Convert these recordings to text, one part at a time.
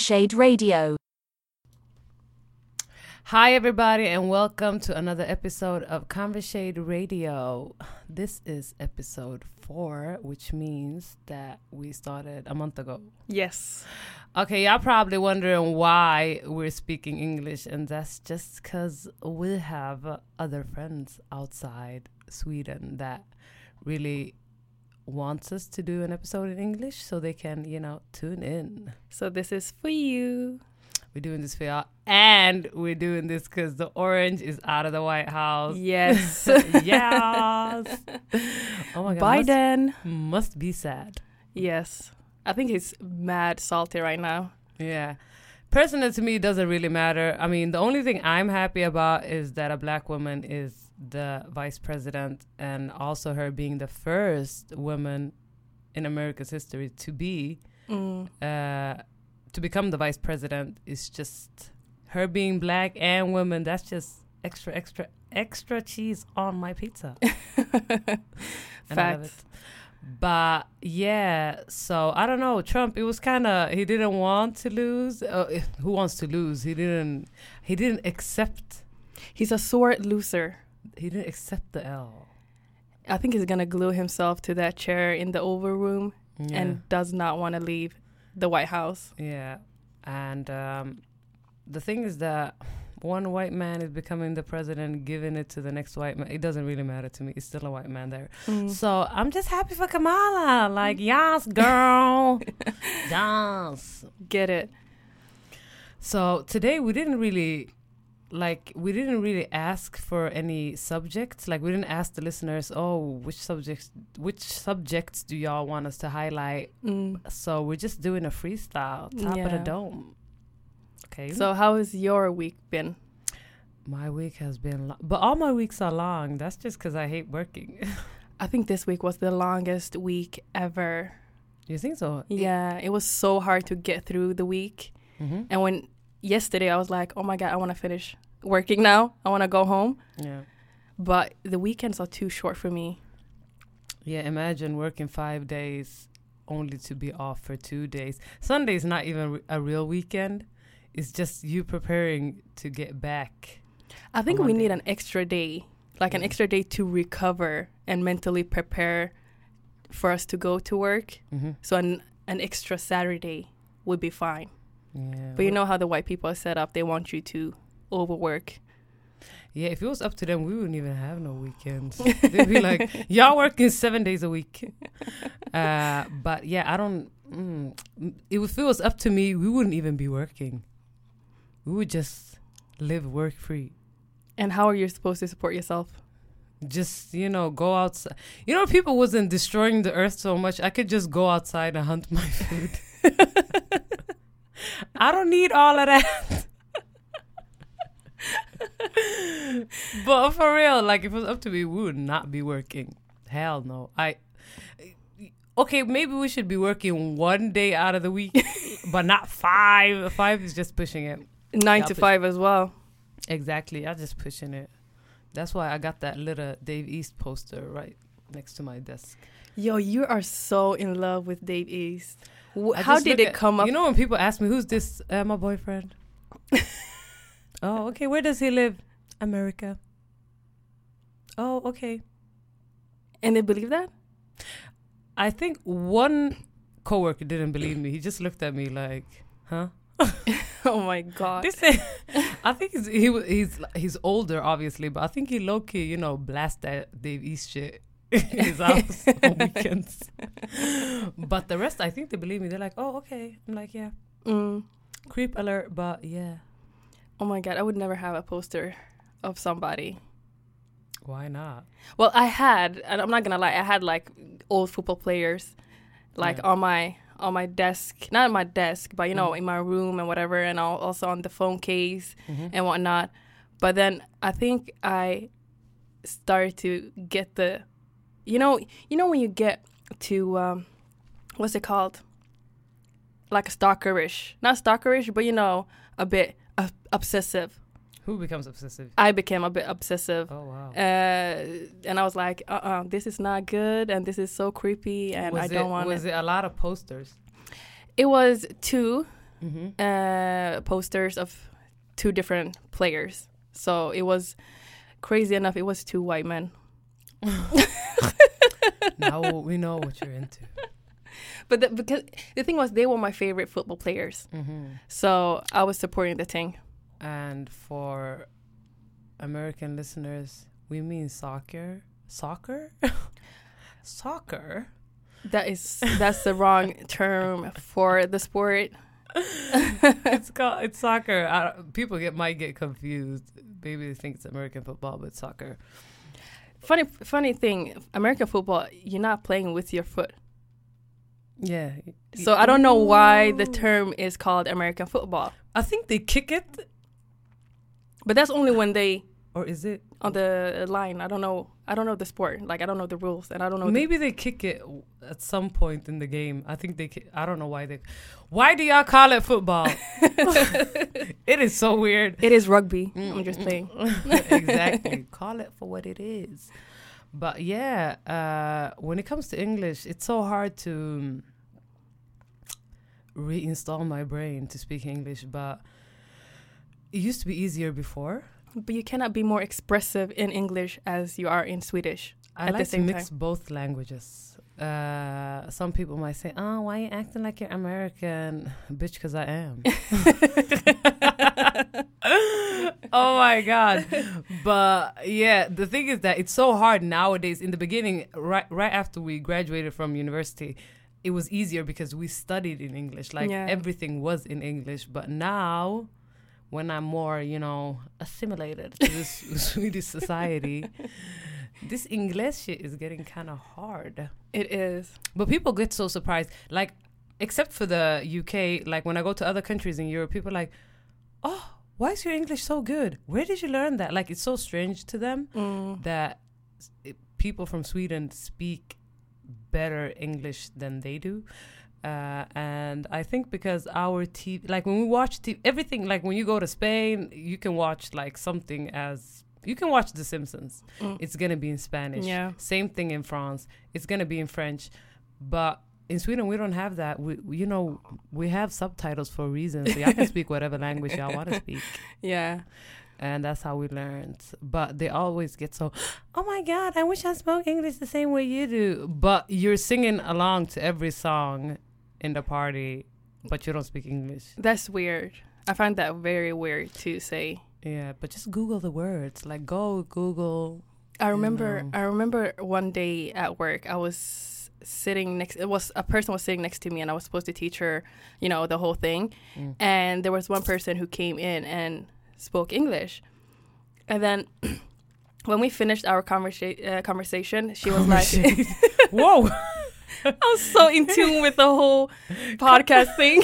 Conversade Radio. Hi, everybody, and welcome to another episode of Conversade Radio. This is episode four, which means that we started a month ago. Yes. Okay, y'all probably wondering why we're speaking English, and that's just because we have uh, other friends outside Sweden that really wants us to do an episode in English so they can, you know, tune in. So this is for you. We're doing this for y'all, and we're doing this because the orange is out of the White House. Yes. yes. Oh my God. Biden. Must, must be sad. Yes. I think he's mad salty right now. Yeah. Personally, to me, it doesn't really matter. I mean, the only thing I'm happy about is that a black woman is the vice president, and also her being the first woman in America's history to be Mm. uh, to become the vice president is just her being black and woman. That's just extra, extra, extra cheese on my pizza. And I love Facts. But yeah, so I don't know. Trump, it was kind of he didn't want to lose. Uh, who wants to lose? He didn't. He didn't accept. He's a sore loser. He didn't accept the L. I think he's gonna glue himself to that chair in the Oval Room Yeah. and does not want to leave the White House. Yeah, and um, the thing is that one white man is becoming the president, giving it to the next white man. It doesn't really matter to me. It's still a white man there. Mm. So I'm just happy for Kamala. Like, yes, girl, yes. Get it? So today we didn't really like we didn't really ask for any subjects like we didn't ask the listeners oh which subjects which subjects do y'all want us to highlight Mm. so we're just doing a freestyle top of the dome okay So how has your week been? my week has been but all my weeks are long that's just because i hate working I think this week was the longest week ever. you think so Yeah, it was so hard to get through the week. mm-hmm. And when yesterday I was like, oh my God, I want to finish working now. I want to go home. yeah But the weekends are too short for me. yeah imagine working five days only to be off for two days sunday's not even a real weekend it's just you preparing to get back I think we need an extra day, like an extra day to recover and mentally prepare for us to go to work. mm-hmm. So an, an extra Saturday would be fine. Yeah But you know how the white people are set up, they want you to overwork. yeah if it was up to them we wouldn't even have no weekends. They'd be like y'all working seven days a week. Uh but yeah i don't mm, if it was up to me we wouldn't even be working. We would just live work free. And how are you supposed to support yourself? just you know go outside you know people wasn't destroying the earth so much i could just go outside and hunt my food i don't need all of that but for real like if it was up to me we would not be working hell no i okay maybe we should be working one day out of the week but not five five is just pushing it Nine Yeah, to but- five as well. Exactly. I'm just pushing it. That's why I got that little Dave East poster right next to my desk. Yo, you are so in love with Dave East. I how did it at- come up? You know when people ask me who's this uh, my boyfriend? oh, okay. Where does he live? America. Oh, okay. and they believe that? I think one coworker didn't believe me. He just looked at me like, "Huh?" oh my god. This is, I think he's, he he's he's older, obviously, but I think he low key, you know, blast that Dave East shit his house on weekends. but the rest, I think they believe me. They're like, "Oh, okay." I'm like, "Yeah." Mm. Creep alert, but yeah. Oh my god, I would never have a poster of somebody. Why not? Well, I had, and I'm not gonna lie, I had like old football players, like Yeah. on my on my desk, not on my desk, but you know, Mhm. in my room and whatever, and also on the phone case Mhm. and whatnot. But then I think I started to get the, you know, you know when you get to, um, what's it called? Like a stalkerish, not stalkerish, but you know, a bit uh, obsessive. Who becomes obsessive? I became a bit obsessive. Oh wow. Uh, and I was like, uh, uh this is not good, and this is so creepy, and was I don't it, want Was it. it a lot of posters? It was two, Mm-hmm. uh, posters of two different players. So it was crazy enough. It was two white men. now we know what you're into. But the, because the thing was, they were my favorite football players. Mm-hmm. So I was supporting the team. And for American listeners, we mean soccer. Soccer? soccer? That is that's the wrong term for the sport. it's called it's soccer. People get might get confused. Maybe they think it's American football, but soccer. Funny funny thing, American football, you're not playing with your foot. Yeah. So I don't know why the term is called American football. I think they kick it, But that's only when they or is it? on the line. I don't know. I don't know the sport. Like I don't know the rules, and I don't know. the- Maybe they kick it at some point in the game. I think they. Ki- I don't know why they. Why do y'all call it football? it is so weird. it is rugby. I'm just playing. exactly. Call it for what it is. But yeah, uh, when it comes to English, it's so hard to um, reinstall my brain to speak English. But it used to be easier before. But you cannot be more expressive in English as you are in Swedish. I At the like to same mix both languages. Uh, some people might say, "Oh, why you acting like you're American, bitch?" Because I am. oh my god! But yeah, the thing is that it's so hard nowadays. In the beginning, right right after we graduated from university, it was easier because we studied in English. Like Yeah. everything was in English. But now, when I'm more, you know, assimilated to this Swedish society, this English shit is getting kind of hard. It is. But people get so surprised. Like, except for the UK, like when I go to other countries in Europe, people are like, oh, why is your English so good? Where did you learn that? Like, it's so strange to them Mm. that it, people from Sweden speak better English than they do. Uh, and I think because our TV, like when we watch TV, everything, like when you go to Spain, you can watch like something as, you can watch The Simpsons. Mm. It's to be in Spanish. Yeah. Same thing in France. It's to be in French. But in Sweden, we don't have that. We, you know, we have subtitles for a reason. So y'all can speak whatever language y'all want to speak Yeah. and that's how we learned. But they always get so, oh my god, I wish I spoke English the same way you do. But you're singing along to every song in the party, but you don't speak English. That's weird. I find that very weird to say. Yeah, but just Google the words. Like go Google. I remember know. I remember one day at work I was sitting next it was a person was sitting next to me and I was supposed to teach her, you know, the whole thing. Mm. And there was one person who came in and spoke English. And then when we finished our conversa- uh, conversation, she was like Whoa. I was so in tune with the whole podcast thing.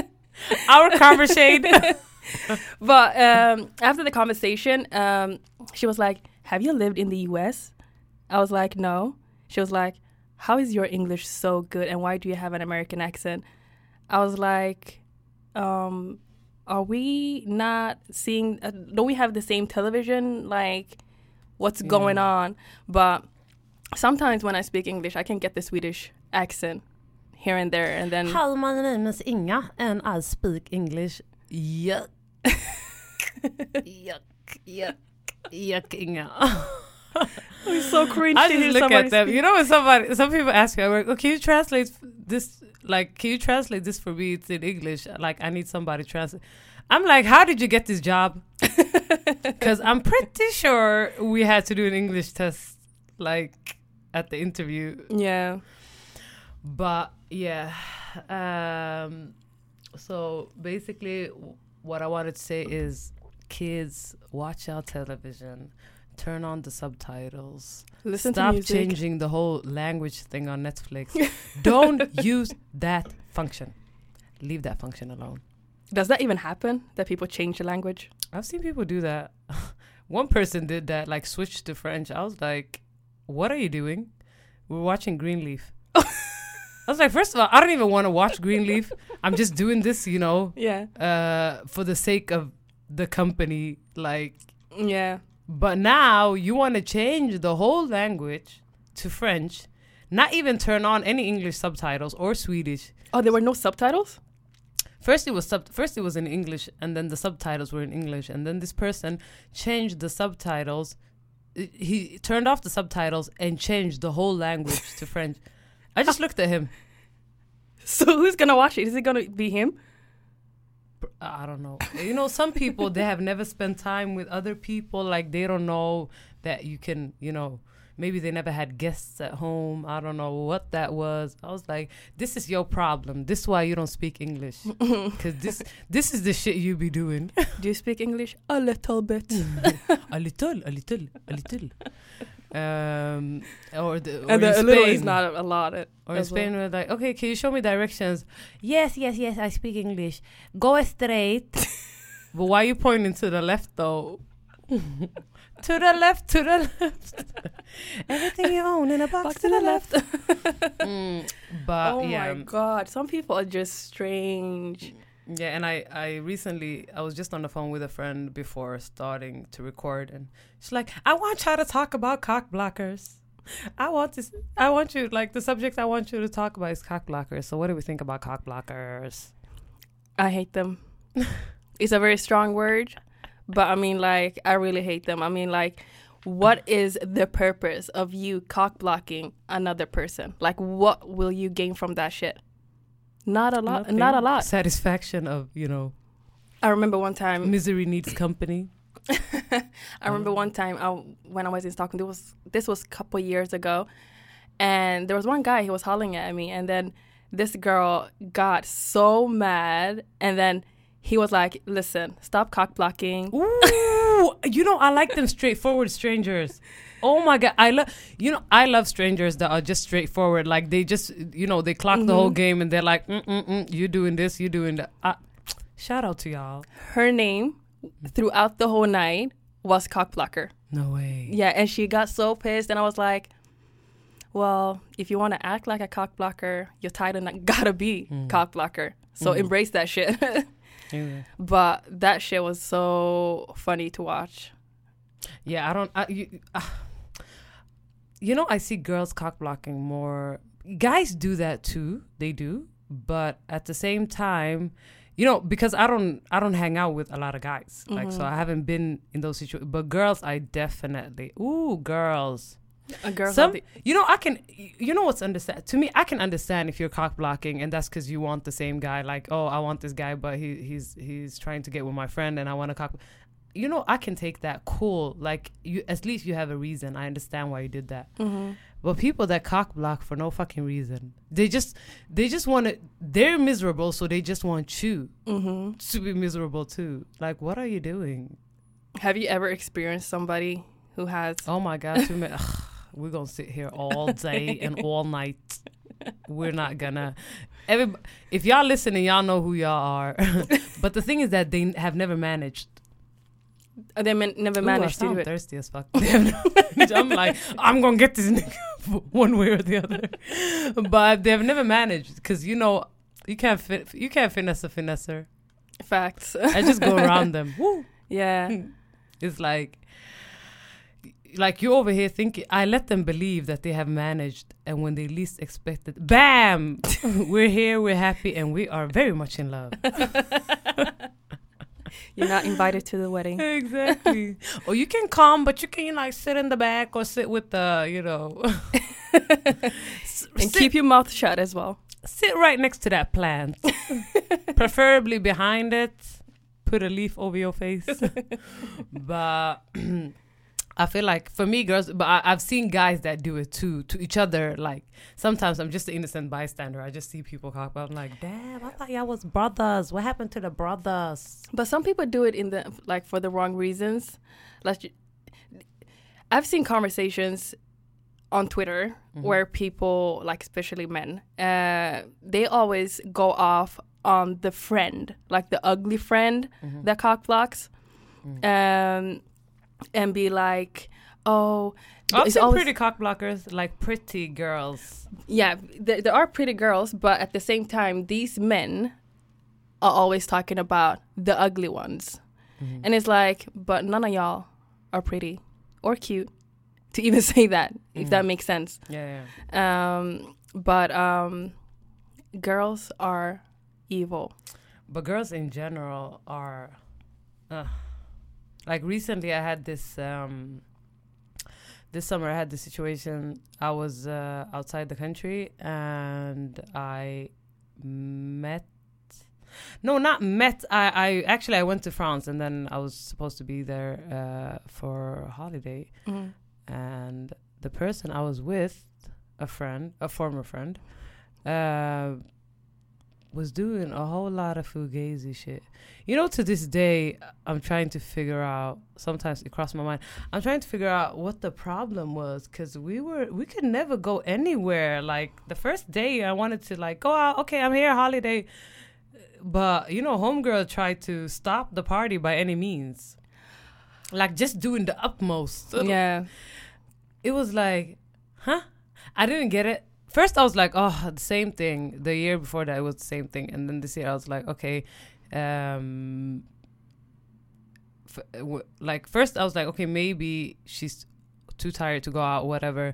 Our conversation. But um, after the conversation, um, she was like, "Have you lived in the U.S.?" I was like, "No." She was like, "How is your English so good, and why do you have an American accent?" I was like, um, "Are we not seeing? Uh, don't we have the same television? Like, what's going on?" But sometimes when I speak English, I can get the Swedish accent here and there, and then Hi, my name is Inga, and I speak English. Yuck. yuck. Yuck. Yuck, Inga. it's so cringe I just look at them. speak. You know, when somebody, some people ask me, I'm like, oh, can you translate this? Like, can you translate this for me? It's in English. Like, I need somebody to translate. I'm like, how did you get this job? Because I'm pretty sure we had to do an English test, like, at the interview. Yeah. But yeah, um, so basically, what I wanted to say is, kids, watch out television, turn on the subtitles, Listen stop changing the whole language thing on Netflix. Don't use that function. Leave that function alone. Does that even happen? That people change the language? I've seen people do that. One person did that, like switched to French. I was like, "What are you doing?" We're watching Greenleaf. I was like, first of all, I don't even want to watch Greenleaf. I'm just doing this, you know, Yeah. uh, for the sake of the company. Like, Yeah. but now you want to change the whole language to French, not even turn on any English subtitles or Swedish. Oh, there were no subtitles? first it was sub first it was in English and then the subtitles were in English and then this person changed the subtitles he turned off the subtitles and changed the whole language to French. I just looked at him. So who's gonna watch it? Is it gonna be him? I don't know. You know, some people they have never spent time with other people. Like they don't know that you can. You know, maybe they never had guests at home. I don't know what that was. I was like, this is your problem. This is why you don't speak English. Because this this is the shit you be doing. Do you speak English? A little bit. a little, a little, a little. Um, or the or and the, a little is not a lot. Or in as well. Spain, we're like, okay, can you show me directions? Yes, yes, yes, I speak English. Go straight. but why are you pointing to the left, though? To the left, to the left. Everything you own in a box, Box to the left. Mm, but oh yeah, my god, some people are just strange. yeah. And I, I recently, I was just on the phone with a friend before starting to record, and she's like, I want you to talk about cock blockers. I want this. I want you like the subject I want you to talk about is cock blockers. So what do we think about cock blockers? I hate them. it's a very strong word, but I mean, like, I really hate them. I mean, like, what is the purpose of you cock blocking another person? Like, what will you gain from that shit? Not a lot. Nothing. Not a lot. Satisfaction of you know I remember one time. misery needs company. I remember one time I, when I was in Stockholm. This was this was a couple years ago, and there was one guy. He was hollering at me, and then this girl got so mad, and then he was like, "Listen, stop cock blocking." Ooh, you know I like them straightforward strangers. Oh my god, I love you know I love strangers that are just straightforward. Like they just you know they clock the whole game and they're like, mm mm mm, you doing this, you doing that. I, shout out to y'all. Her name throughout the whole night was cock blocker. No way. Yeah, and she got so pissed, and I was like, "Well, if you want to act like a cock blocker, your title not gotta be cock blocker. So embrace that shit." But that shit was so funny to watch. Yeah, I don't. I, you, uh, you know, I see girls cock blocking more. Guys do that too. They do, but at the same time, you know, because I don't, I don't hang out with a lot of guys. Like, so I haven't been in those situations. But girls, I definitely. Ooh, girls. A girl Some, you know, I can, you know what's understand to me. I can understand if you're cock blocking, and that's because you want the same guy. Like, oh, I want this guy, but he he's he's trying to get with my friend, and I want to cock. You know, I can take that. Cool. Like, you at least you have a reason. I understand why you did that. hmm But people that cock block for no fucking reason, they just they just want to. They're miserable, so they just want you hmm to be miserable too. Like, what are you doing? Have you ever experienced somebody who has? Oh my god, too many. We're gonna sit here all day and all night. We're not gonna. Every, if y'all listening, y'all know who y'all are. but the thing is that they have never managed. uh, They man- never Ooh, managed to do it. thirsty as fuck. They have never managed. I'm like, I'm gonna get this nigga one way or the other. But they have never managed because you know you can't fit. You can't finesse a finesser. Facts. I just go around them. Woo. yeah. It's like like you over here thinking I let them believe that they have managed and when they least expected bam! We're here we're happy and we are very much in love. You're not invited to the wedding. exactly. Or you can come but you can like sit in the back or sit with the you know. And sit, keep your mouth shut as well. sit right next to that plant. Preferably behind it. Put a leaf over your face. But I feel like for me, girls, but I, I've seen guys that do it too to each other. Like sometimes I'm just an innocent bystander. I just see people cock up. I'm like, damn, I thought y'all was brothers. What happened to the brothers? But some people do it in the like for the wrong reasons. Like I've seen conversations on Twitter where people, like especially men, uh, they always go off on the friend, like the ugly friend that cock blocks, um, and be like, "Oh, I've it's seen always- pretty cock blockers, like pretty girls. yeah, there, there are pretty girls, but at the same time, these men are always talking about the ugly ones. And it's like, but none of y'all are pretty or cute to even say that, if that makes sense. Yeah, yeah. Um, but um, girls are evil. but girls in general are, uh, like recently I had this um. This summer I had the situation. I was uh, outside the country and I met no not met I, I actually i went to france and then i was supposed to be there uh, for a holiday Mm. and the person i was with a friend a former friend uh, was doing a whole lot of fugazi shit. You know to this day i'm trying to figure out sometimes it crossed my mind i'm trying to figure out what the problem was because we were we could never go anywhere. Like the first day i wanted to like go out okay i'm here holiday. But you know homegirl tried to stop the party by any means. Like just doing the utmost. Yeah. it was like huh? I didn't get it first i was like oh the same thing. The year before that it was the same thing. And then this year i was like okay um like first i was like okay maybe she's too tired to go out whatever.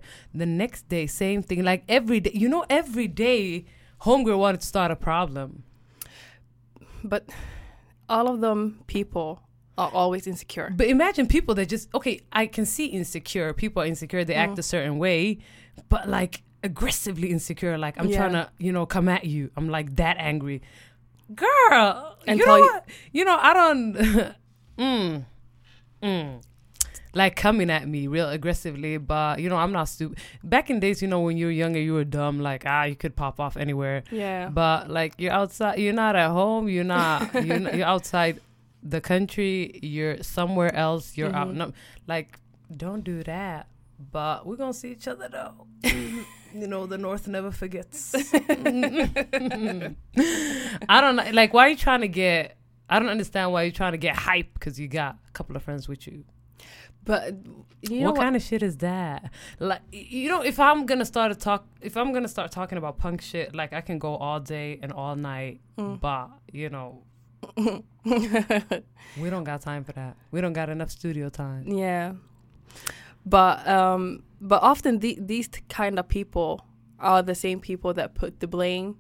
The next day same thing. Like every day you know every day homegirl wanted to start a problem. But all of them people are always insecure. But imagine people that just okay, I can see insecure. People are insecure, they Mm. act a certain way, but like aggressively insecure, like I'm Yeah. trying to, you know, come at you. I'm like that angry. Girl, And you know you- what? You know, I don't mm, mm. like coming at me real aggressively, but you know, I'm not stupid. Back in days, you know, when you were younger, you were dumb, like ah, you could pop off anywhere. Yeah. But like you're outside, you're not at home. You're not. You're, not, you're outside the country. You're somewhere else. You're out. Mhm. No, like don't do that. But we're gonna see each other though. you know, the North never forgets. I don't know. Like, why are you trying to get? I don't understand why you're trying to get hype because you got a couple of friends with you. but you know what, what? kind of shit is that? Like, you know, if I'm gonna start to talk, if I'm gonna start talking about punk shit, like I can go all day and all night, Mm. but you know, we don't got time for that. We don't got enough studio time. Yeah, but um, but often the, these kind of people are the same people that put the blame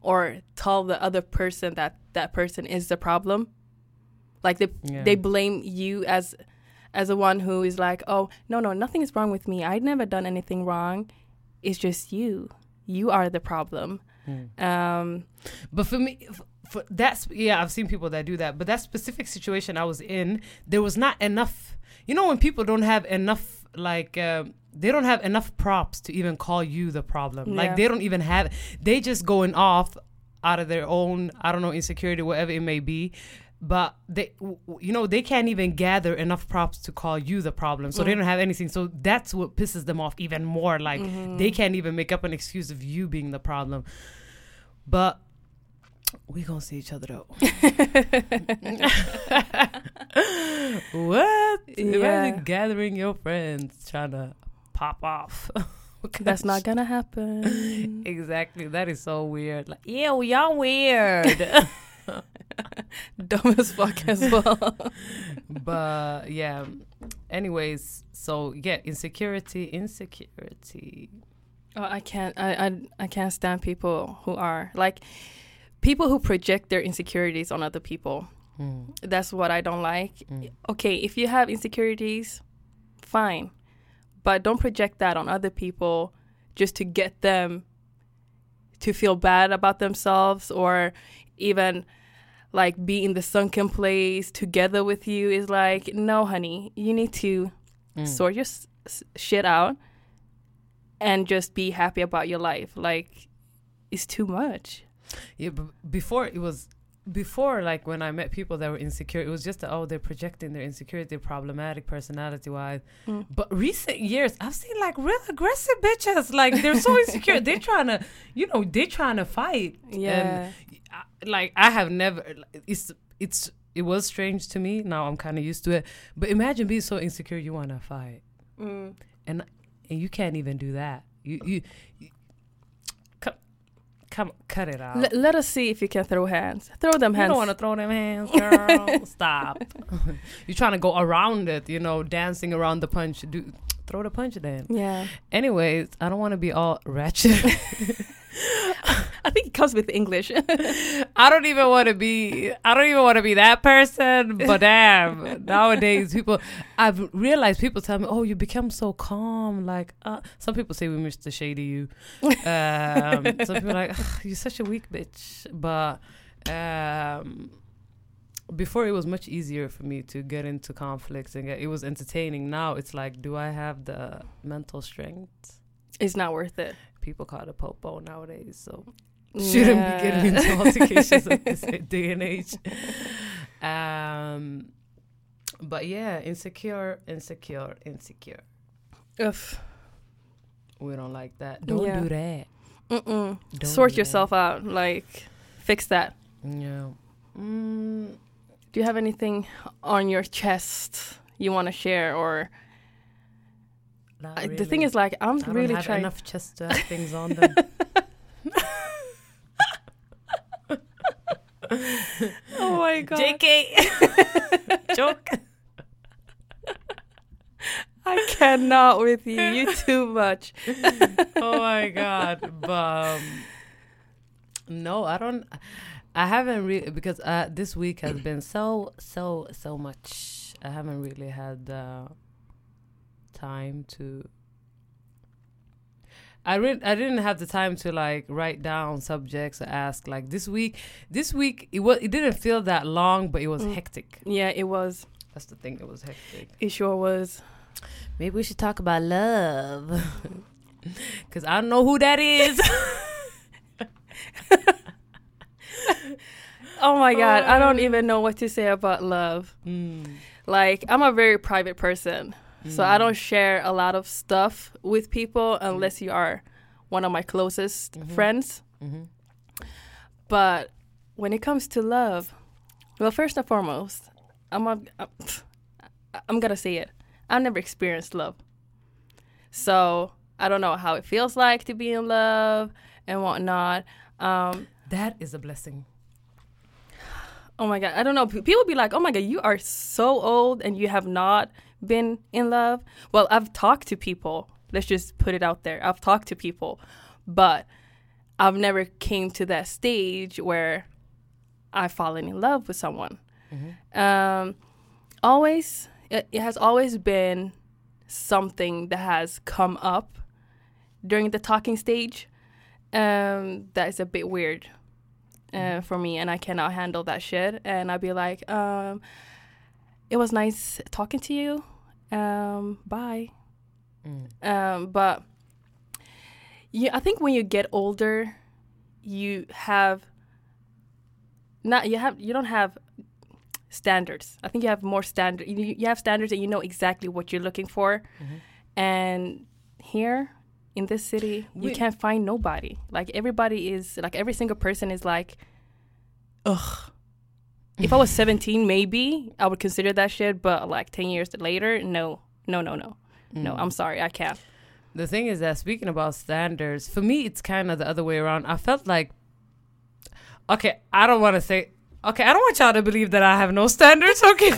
or tell the other person that that person is the problem. Like they Yeah. they blame you as as the one who is like, oh no no nothing is wrong with me. I'd never done anything wrong. It's just you. You are the problem. Mm. Um, But for me, for that's yeah, I've seen people that do that. But that specific situation I was in, there was not enough. You know, when people don't have enough, like um they don't have enough props to even call you the problem. Yeah. Like they don't even have. They just going off out of their own, I don't know, insecurity, whatever it may be. But they, you know, they can't even gather enough props to call you the problem. So they Mm. don't have anything. So that's what pisses them off even more. Like mhm. they can't even make up an excuse of you being the problem. But we gonna see each other though. what? Yeah. Imagine gathering your friends trying to pop off. That's not gonna happen. exactly. That is so weird. Like, ew, y'all weird. Dumb as fuck as well. but yeah. Anyways, so yeah, insecurity, insecurity. Oh, I can't. I, I I can't stand people who are like people who project their insecurities on other people. Mm, That's what I don't like. mm. Okay, if you have insecurities, fine, but don't project that on other people just to get them to feel bad about themselves or even like be in the sunken place together with you. Is like no, honey, you need to Mm. sort your s- shit out and just be happy about your life. Like, it's too much. Yeah, but before it was before like when I met people that were insecure, it was just that, oh they're projecting their insecurity, they're problematic personality wise. Mm. But recent years, I've seen like real aggressive bitches. Like they're so insecure, they're trying to, you know, they're trying to fight. Yeah. I- like I have never. It's it's it was strange to me. Now I'm kind of used to it. But imagine being so insecure you want to fight, Mm. and you can't even do that. You you. you Come, come, cut it out. L- let us see if you can throw hands. Throw them hands. You don't want to throw them hands, girl. Stop. You're trying to go around it, you know, dancing around the punch. Do throw the punch then. yeah. Anyways, I don't want to be all ratchet. I think it comes with English. I don't even want to be. I don't even want to be that person. But damn, nowadays people, I've realized people tell me, "Oh, you become so calm." Like uh, some people say we miss the shady you. Um, some people are like you're such a weak bitch. But um, before it was much easier for me to get into conflicts and get, it was entertaining. Now it's like, do I have the mental strength? it's not worth it. People call it a popo nowadays, so shouldn't be getting into altercations at this day and age. Um, but yeah, insecure, insecure, insecure. Ugh. We don't like that. Don't Yeah. do that. Mm-mm. Don't Sort do yourself out. Like, fix that. That. Yeah. Mm, Do you have anything on your chest you want to share, or I- the thing is, like, I'm I really have trying. enough chest to have things on them. Oh my god! JK. Joke. I cannot with you. You too much. oh my god. But um, no, I don't. I haven't really because uh, this week has been so so so much. I haven't really had uh, time to. I re- I didn't have the time to like write down subjects or ask like this week. This week it was it didn't feel that long, but it was Mm. hectic. Yeah, it was. That's the thing. It was hectic. It sure was. Maybe we should talk about love. Cause I don't know who that is. Oh my god! I don't Oh. even know what to say about love. Mm. Like, I'm a very private person, so I Mm. don't share a lot of stuff with people unless you are one of my closest Mhm. friends. Mhm. But when it comes to love, well, first and foremost, I'm a, I'm, I'm gonna say it. I've never experienced love, so I don't know how it feels like to be in love and whatnot. Um, That is a blessing. oh my god, I don't know. People be like, "Oh my god, you are so old and you have not been in love." Well, I've talked to people. Let's just put it out there. I've talked to people, but I've never came to that stage where I've fallen in love with someone. Um, always, it, it has always been something that has come up during the talking stage. Um, that is a bit weird uh, for me, and I cannot handle that shit. And I'd be like, um, "It was nice talking to you. Um, bye." Mm. Um, but yeah, I think when you get older, you have not you have you don't have standards. I think you have more standard. You, you have standards and you know exactly what you're looking for. Mhm. And here in this city, you can't find nobody. Like everybody is like every single person is like, ugh. If I was 17, maybe I would consider that shit. But like 10 years later, no, no, no, no, no. Mm. I'm sorry, I can't. The thing is that speaking about standards, for me, it's kind of the other way around. I felt like, okay, I don't want to say, okay, I don't want y'all to believe that I have no standards, okay?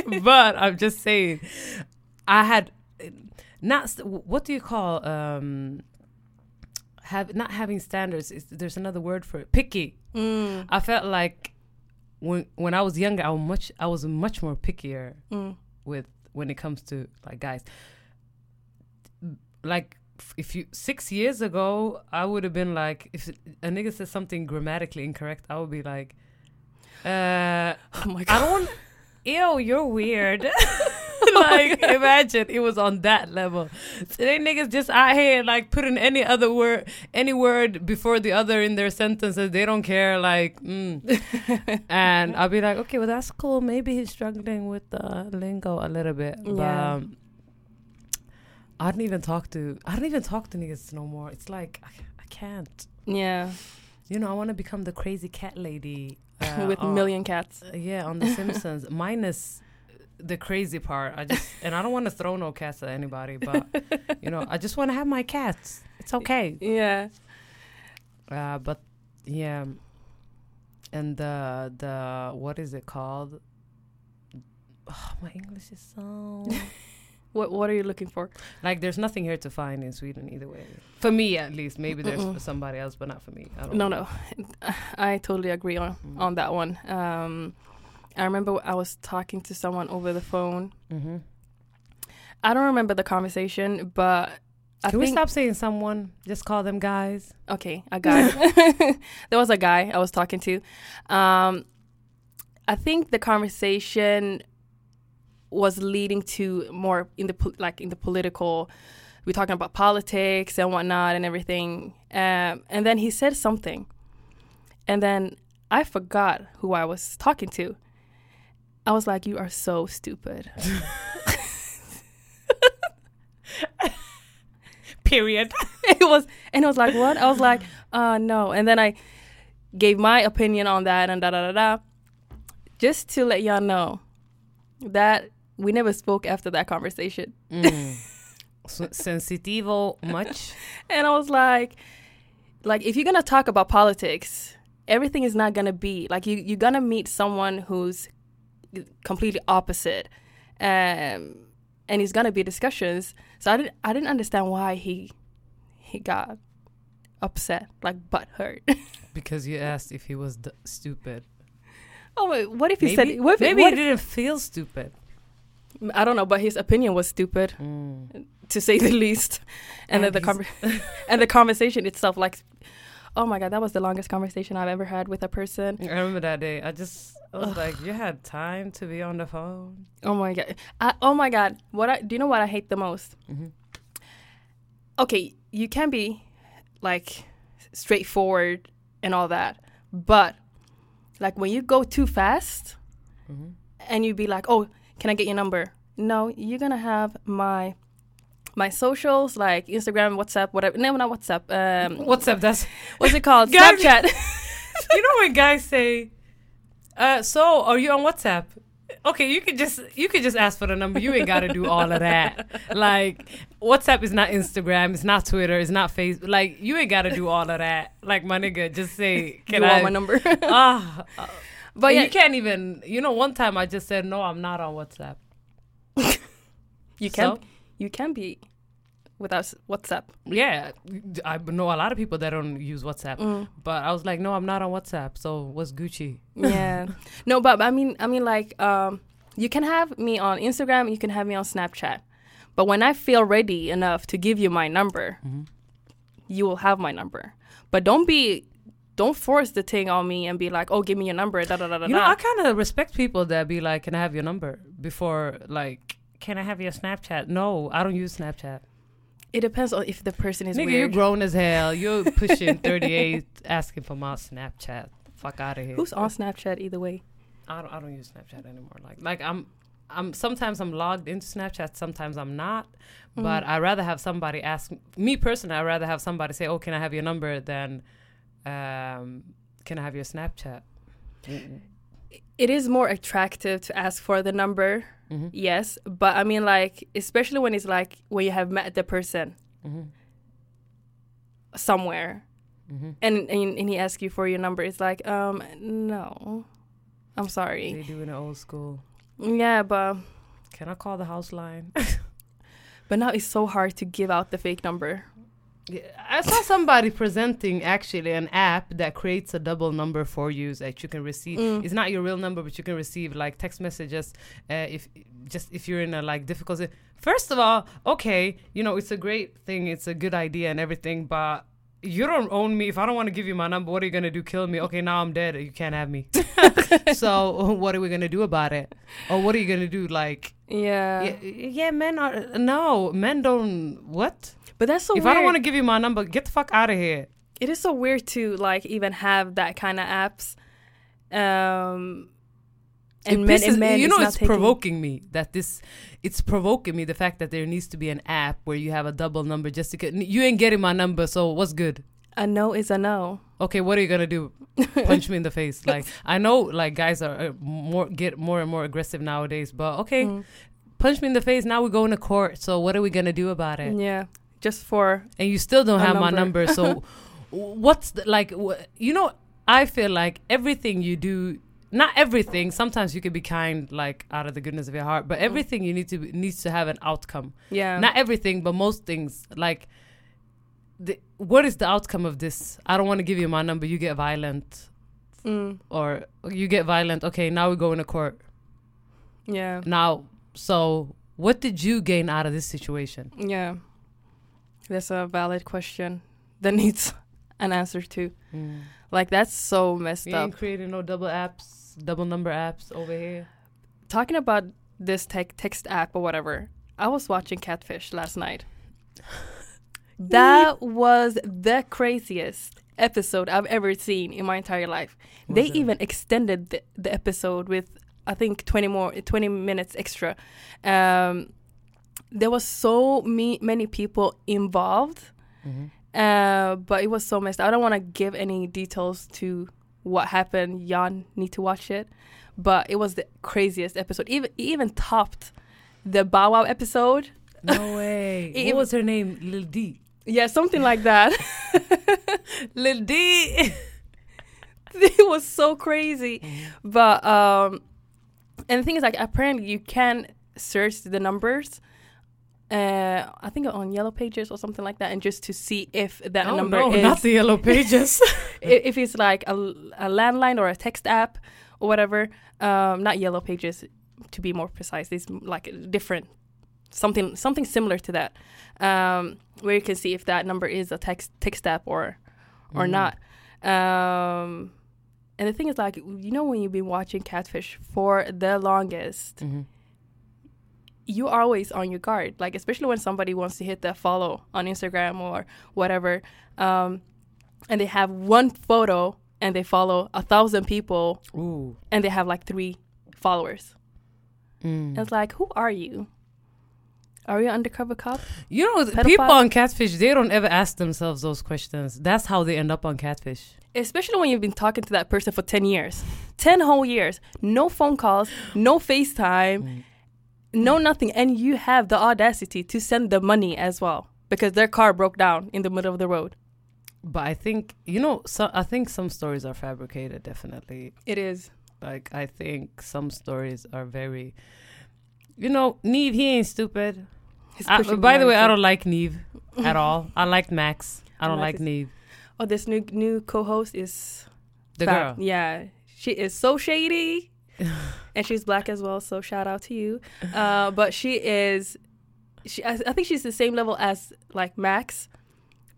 but I'm just saying, I had not, what do you call, um, have not having standards is there's another word for it picky. Mm, i felt like when when i was younger i was much i was much more pickier mm, with when it comes to like guys. Like if you six years ago i would have been like if a nigga says something grammatically incorrect i would be like uh oh my god, i don't ew you're weird like imagine it was on that level today niggas just out here like putting any other word any word before the other in their sentences they don't care like mm. and I'll be like, okay, well that's cool. Maybe he's struggling with the lingo a little bit. But Yeah. um, I don't even talk to I don't even talk to niggas no more. It's like I, I can't. Yeah, You know, I want to become the crazy cat lady uh, with on- million cats. uh, yeah, on The Simpsons. Minus the crazy part. I just and I don't want to throw no cats at anybody, but you know, I just want to have my cats. It's okay. Yeah. Uh, but yeah, and the the what is it called? Oh, my English is so What What are you looking for? Like, there's nothing here to find in Sweden either way. For me, at least. Maybe there's Mm-mm. for somebody else, but not for me. I don't No, know. no, I totally agree on Mm. on that one. Um, I remember I was talking to someone over the phone. Mm-hmm. I don't remember the conversation, but I Can we stop saying someone? Just call them guys. okay, a guy. there was a guy I was talking to. Um, I think the conversation was leading to more in the po- like in the political. We're talking about politics and whatnot and everything. Um, and then he said something, and then I forgot who I was talking to. I was like, "You are so stupid." Period. it was and it was like what i was like uh no and then i gave my opinion on that and da da da da just to let y'all know that we never spoke after that conversation Mm. S- Sensitivo much? and i was like like if you're gonna talk about politics everything is not gonna be like you you're gonna meet someone who's completely opposite um and it's gonna be discussions so i didn't i didn't understand why he he got upset like butt hurt Because you asked if he was d- stupid. Oh wait, what if he maybe said what if, maybe what he didn't feel stupid. I don't know, but his opinion was stupid Mm. to say the least. And, then the conver- and the conversation itself, like, oh my god, that was the longest conversation I've ever had with a person. I remember that day. I just I was like, you had time to be on the phone. Oh my god, I, oh my god, what I do you know what I hate the most? Mm-hmm. Okay, you can be like straightforward and all that, but like when you go too fast Mhm. and you be like, "Oh, can I get your number?" No, you're gonna have my my socials like Instagram, WhatsApp, whatever. No, not WhatsApp. Um, What's up? That's what's it called? Guys- Snapchat. you know when guys say, uh, "So are you on WhatsApp?" Okay, you could just you could just ask for the number. You ain't got to do all of that. Like WhatsApp is not Instagram, it's not Twitter, it's not Facebook. Like you ain't got to do all of that. Like my nigga, just say, "Can you I?" want my number? Ah, uh, but yeah, you can't even. You know, one time I just said, "No, I'm not on WhatsApp." you can So, you can be without WhatsApp. yeah, I know a lot of people that don't use WhatsApp, Mm. but I was like, "No, I'm not on WhatsApp." So what's Gucci? yeah no but i mean i mean like um you can have me on instagram you can have me on snapchat but when i feel ready enough to give you my number Mhm. you will have my number but don't be don't force the thing on me and be like oh give me your number da da da da You know. I kind of respect people that be like, "Can I have your number?" Before like, "Can I have your Snapchat?" No, I don't use Snapchat. it depends on if the person is Nigga, you're grown as hell. You're pushing 38, asking for my Snapchat. Fuck out of here. who's on snapchat either way I don't. I don't use Snapchat anymore. Like, like I'm. I'm sometimes I'm logged into Snapchat, sometimes I'm not. But Mhm. I rather have somebody ask me personally. I rather have somebody say, "Oh, can I have your number?" than, um, "Can I have your Snapchat?" it is more attractive to ask for the number hmm yes but i mean like especially when it's like when you have met the person hmm somewhere. Hmm and, and and he asks you for your number. It's like um no. I'm They sorry do in the old school. yeah but Can I call the house line? but now it's so hard to give out the fake number. Yeah, I saw somebody presenting actually an app that creates a double number for you that you can receive. Mm. It's not your real number, but you can receive like text messages uh, if just if you're in a like difficult. First of all, okay, you know it's a great thing, it's a good idea and everything, but you don't own me. If I don't want to give you my number, what are you gonna do? Kill me? Okay, now I'm dead. You can't have me. so what are we gonna do about it? Or what are you gonna do? Like, yeah, yeah, yeah men are no men don't what? but that's so if weird I don't want to give you my number, get the fuck out of here. it is so weird to like even have that kind of apps um and men pisses- and men you know, it's taking- provoking me that this, it's provoking me the fact that there needs to be an app where you have a double number just to get. You ain't getting my number, so what's good? a no is a no Okay, what are you gonna do? Punch me in the face? Like I know, like guys are uh, more get more and more aggressive nowadays, but okay, Mm. punch me in the face. Now we're going to court. So what are we gonna do about it? yeah just for and you still don't have my number. number. So what's the, like? Wh- you know, I feel like everything you do not everything. Sometimes you can be kind, like out of the goodness of your heart, but Mm. everything you need to be, needs to have an outcome. Yeah. Not everything, but most things. Like, the, what is the outcome of this? I don't want to give you my number. You get violent, Mm, or you get violent. Okay, now we go into court. yeah. Now, so what did you gain out of this situation? Yeah. That's a valid question that needs an answer to. Like that's so messed We up. ain't creating no double apps, double number apps over here. Talking about this tech text app or whatever. I was watching Catfish last night. That was the craziest episode I've ever seen in my entire life. What they even extended the, the episode with I think 20 more 20 minutes extra. Um, there was so me, many people involved. Mhm. Uh, but it was so messed. I don't want to give any details to what happened. Y'all need to watch it. But it was the craziest episode. Even it even topped the Bow Wow episode. No way. It- what was her name? Lil D. Yeah, something like that. Lil D. it was so crazy. But um, and the thing is, like, apparently you can search the numbers. Uh, I think on Yellow Pages or something like that, and just to see if that oh, number no, is not the yellow pages. if it's like a, a landline or a text app or whatever. Um, not Yellow Pages, to be more precise. It's like different, something something similar to that, um, where you can see if that number is a text text app or or Mhm. not. Um, and the thing is, like you know, when you've been watching Catfish for the longest, Mhm. You are always on your guard. Like especially when somebody wants to hit that follow on Instagram or whatever, um, and they have one photo and they follow a thousand people Ooh. and they have like three followers. Mm. It's like, who are you? Are you undercover cop? You know, Pedophile? people on Catfish, they don't ever ask themselves those questions. That's how they end up on Catfish. Especially when you've been talking to that person for 10 years. 10 whole years. No phone calls, no FaceTime, Mm. No nothing. And you have the audacity to send the money as well because their car broke down in the middle of the road. But I think, you know, so I think some stories are fabricated, definitely. It is. Like, I think some stories are very, you know, Nev, he ain't stupid. I, by the way, I don't like Nev at all. I like Max. I don't Max like Nev. Oh, this new new co-host is The fab. girl. Yeah, she is so shady, and she's black as well. So shout out to you. Uh, but she is, she I, I think she's the same level as like Max,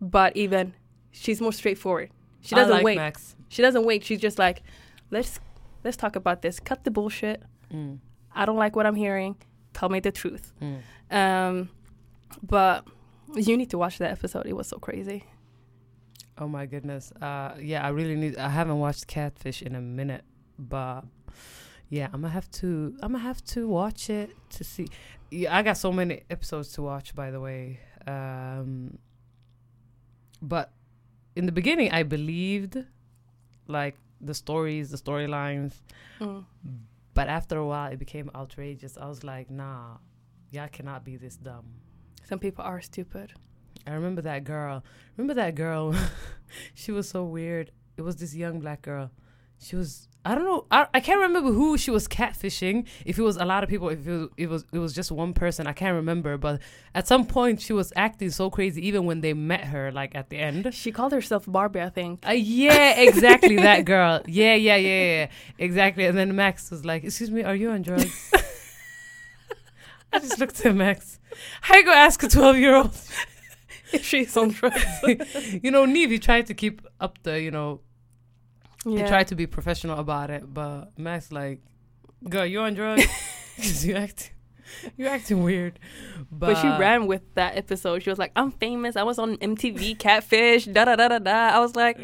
but even she's more straightforward. She doesn't like wait. Max. She doesn't wait. She's just like, let's let's talk about this. Cut the bullshit. Mm, I don't like what I'm hearing. Tell me the truth. mm. Um, but you need to watch that episode. It was so crazy. Oh my goodness. Uh, yeah, I really need. I haven't watched Catfish in a minute, but yeah, I'm gonna have to. I'm gonna have to watch it to see. Yeah, I got so many episodes to watch. By the way, um, but in the beginning, I believed like the stories, the storylines, Mm. but after a while, it became outrageous. I was like, nah, y'all cannot be this dumb. Some people are stupid. I remember that girl. Remember that girl? she was so weird. It was this young black girl. She was I don't know. I, I can't remember who she was catfishing. If it was a lot of people, if it was, it was it was just one person, I can't remember. But at some point, she was acting so crazy. Even when they met her, like at the end. She called herself Barbie, I think. Uh, yeah, exactly that girl. Yeah, yeah, yeah, yeah, exactly. And then Max was like, "Excuse me, are you on drugs?" I just looked at Max. How you gonna ask a twelve-year-old? if she's on drugs. you know, Nev, tried to keep up the, you know, he yeah. tried to be professional about it, but Max like, girl, you on drugs? 'Cause you acting, you acting weird. But, But she ran with that episode. She was like, "I'm famous. I was on MTV Catfish." Da da da da da. I was like,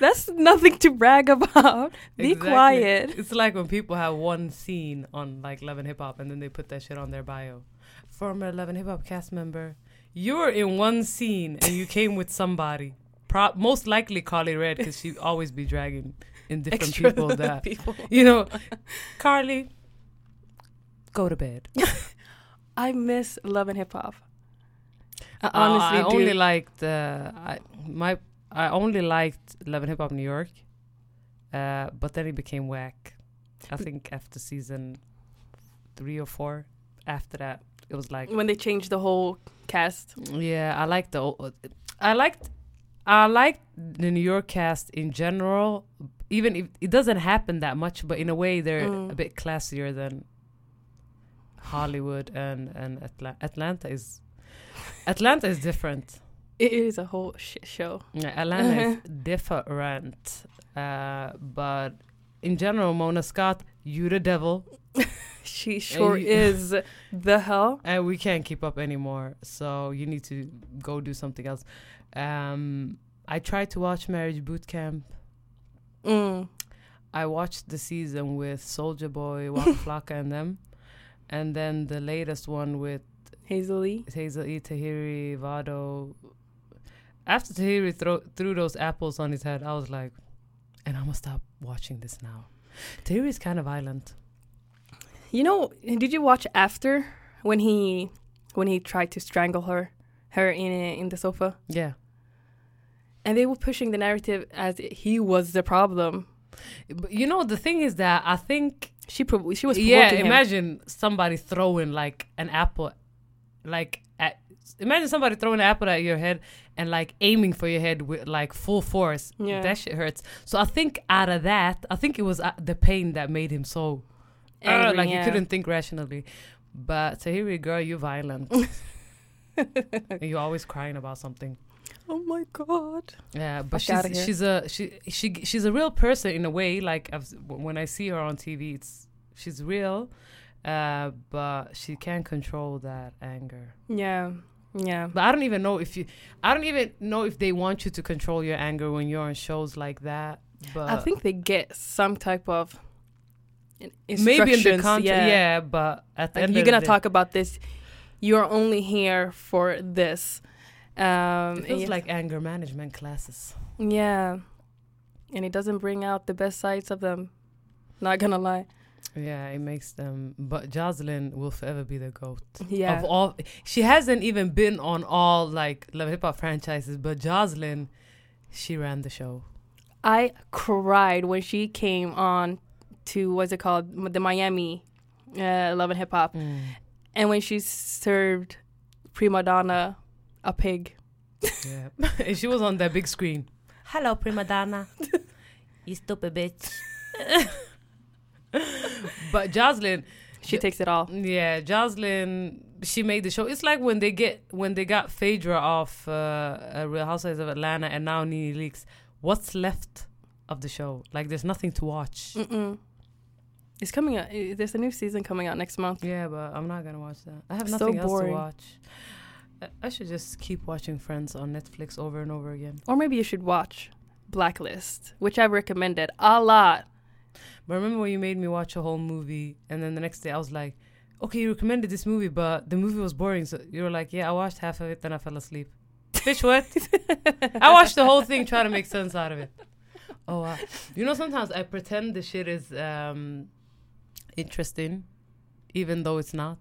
"That's nothing to brag about. Be Exactly. quiet." It's like when people have one scene on like Love and Hip Hop and then they put that shit on their bio. Former Love and Hip Hop cast member. You were in one scene and you came with somebody. Pro- most likely Carly Redd because she'd always be dragging in different people that people. you know. Carly, go to bed. I miss Love and Hip Hop. I Uh, honestly I do. only liked uh, I my I only liked Love and Hip Hop New York, uh, but then it became whack. I think after season three or four, after that, it was like when they changed the whole cast. yeah, I liked the Old, I liked I liked the New York cast in general. Even if it doesn't happen that much, but in a way they're Mm. a bit classier than Hollywood and and Atla- Atlanta is Atlanta is different. It is a whole shit show. Yeah, Atlanta is different. Uh, but in general, Mona Scott, you the devil, She sure you- is the hell. and we can't keep up anymore. So you need to go do something else. Um, I tried to watch Marriage Boot Camp. Mm. I watched the season with Soldier Boy, Waka Flocka, and them, and then the latest one with Hazel Lee. Hazel E. Tahiry, Vado. After Tahiry throw, threw those apples on his head, I was like, and I'm gonna stop watching this now. Tahiry is kind of violent. You know, did you watch after when he when he tried to strangle her her in in the sofa? Yeah. And they were pushing the narrative as he was the problem. But you know, the thing is that I think, She pro- she was yeah, him. imagine somebody throwing like an apple, like at, imagine somebody throwing an apple at your head and like aiming for your head with like full force. Yeah. That shit hurts. So I think out of that, I think it was uh, the pain that made him so uh, like yeah. you couldn't think rationally. But Tahiry, girl, you're violent. and you're always crying about something. Oh my god. Yeah, but she's she's a she she she's a real person in a way. Like I've, when I see her on TV, it's she's real, uh, but she can't control that anger. Yeah. Yeah. But I don't even know if you, I don't even know if they want you to control your anger when you're on shows like that. But I think they get some type of maybe in the content, yeah. yeah. But at the Like, end you're of gonna day- talk about this. You're only here for this. Um, It feels yeah. like anger management classes. yeah, and it doesn't bring out the best sides of them. Not gonna lie. Yeah, it makes them. But Joseline will forever be the goat. Yeah, of all she hasn't even been on all like love hip hop franchises but joseline she ran the show I cried when she came on to what's it called the Miami uh, Love and Hip Hop, and when she served prima donna a pig. yeah and she was on that big screen hello prima donna you stupid bitch but joseline She takes it all. yeah joseline she made the show it's like when they get when they got phaedra off uh, uh real housewives of atlanta and now nene leakes what's left of the show like there's nothing to watch Mm-mm. It's coming out. There's a new season coming out next month. Yeah, but I'm not gonna watch that. I have So nothing else to watch. I- should just keep watching Friends on Netflix over and over again. Or maybe you should watch Blacklist, which I've recommended a lot. But remember when you made me watch a whole movie, and then the next day I was like, "Okay, you recommended this movie, but the movie was boring." So you were like, "Yeah, I watched half of it, then I fell asleep." Bitch, what? I watched the whole thing trying to make sense out of it. Oh, wow. you know, sometimes I pretend the shit is um, interesting, even though it's not.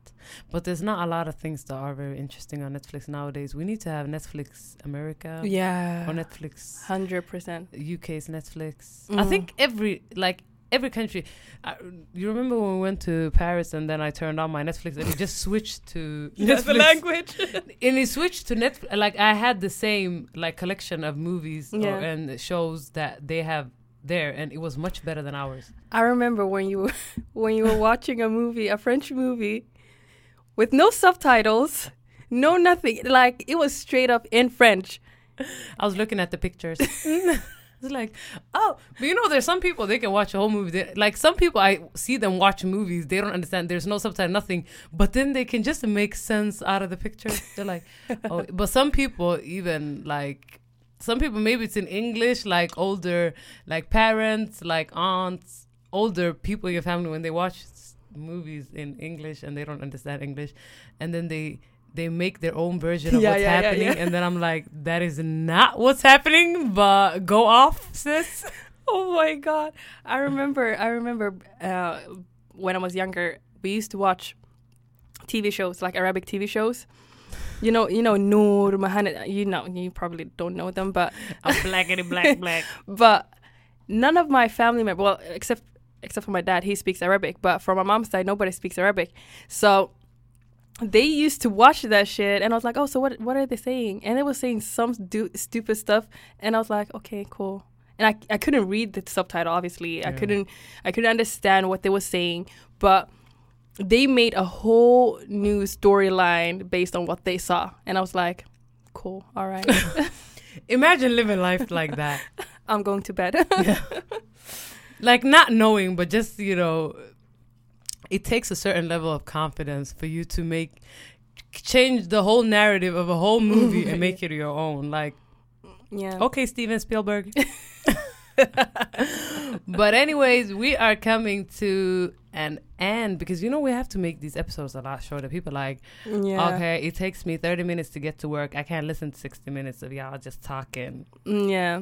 But there's not a lot of things that are very interesting on Netflix nowadays. We need to have Netflix America Yeah. or Netflix Hundred percent. UK's Netflix. I Mhm. think every like every country. I, you remember when we went to Paris and then I turned on my Netflix and it just switched to Netflix. language. and it switched to Netflix. Like I had the same like collection of movies or, and shows that they have there, and it was much better than ours. I remember when you when you were watching a movie, a French movie, with no subtitles, no nothing. Like it was straight up in French. I was looking at the pictures. it's like, oh, but you know, there's some people they can watch a whole movie. They, like some people, I see them watch movies. They don't understand. There's no subtitle, nothing. But then they can just make sense out of the picture. They're like, oh. But some people even like. Some people maybe it's in English, like older, like parents, like aunts, older people in your family when they watch movies in English and they don't understand English, and then they they make their own version of Yeah, what's yeah, happening, yeah. and then I'm like, that is not what's happening, but go off, sis. Oh my god! I remember. I remember uh, when I was younger, we used to watch TV shows like Arabic TV shows. You know, you know Noor Mahanet. Uh, you know, you probably don't know them, but I'm blackity black black. but none of my family members, well, except except for my dad, he speaks Arabic. But from my mom's side, nobody speaks Arabic. So they used to watch that shit, and I was like, oh, so what? What are they saying? And they were saying some stupid stuff, and I was like, okay, cool. And I, I couldn't read the subtitle. Obviously, I couldn't I couldn't understand what they were saying, but they made a whole new storyline based on what they saw, and I was like, cool, all right, Imagine living life like that. I'm going to bed. like not knowing, but just you know, it takes a certain level of confidence for you to make change the whole narrative of a whole movie and make it your own. Like, yeah. okay, Steven Spielberg. but anyways, we are coming to an end because you know we have to make these episodes a lot shorter. People like, Yeah. okay, it takes me 30 minutes to get to work. I can't listen to 60 minutes of y'all just talking. Mm, Yeah.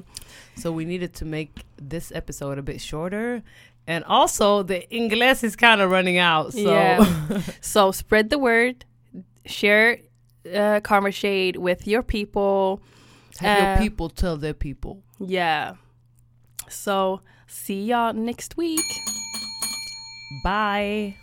So we needed to make this episode a bit shorter. And also the English is kind of running out. So Yeah. So spread the word, share uh, Karma Shade with your people. have your Uh, people tell their people. Yeah. So see y'all next week. Bye.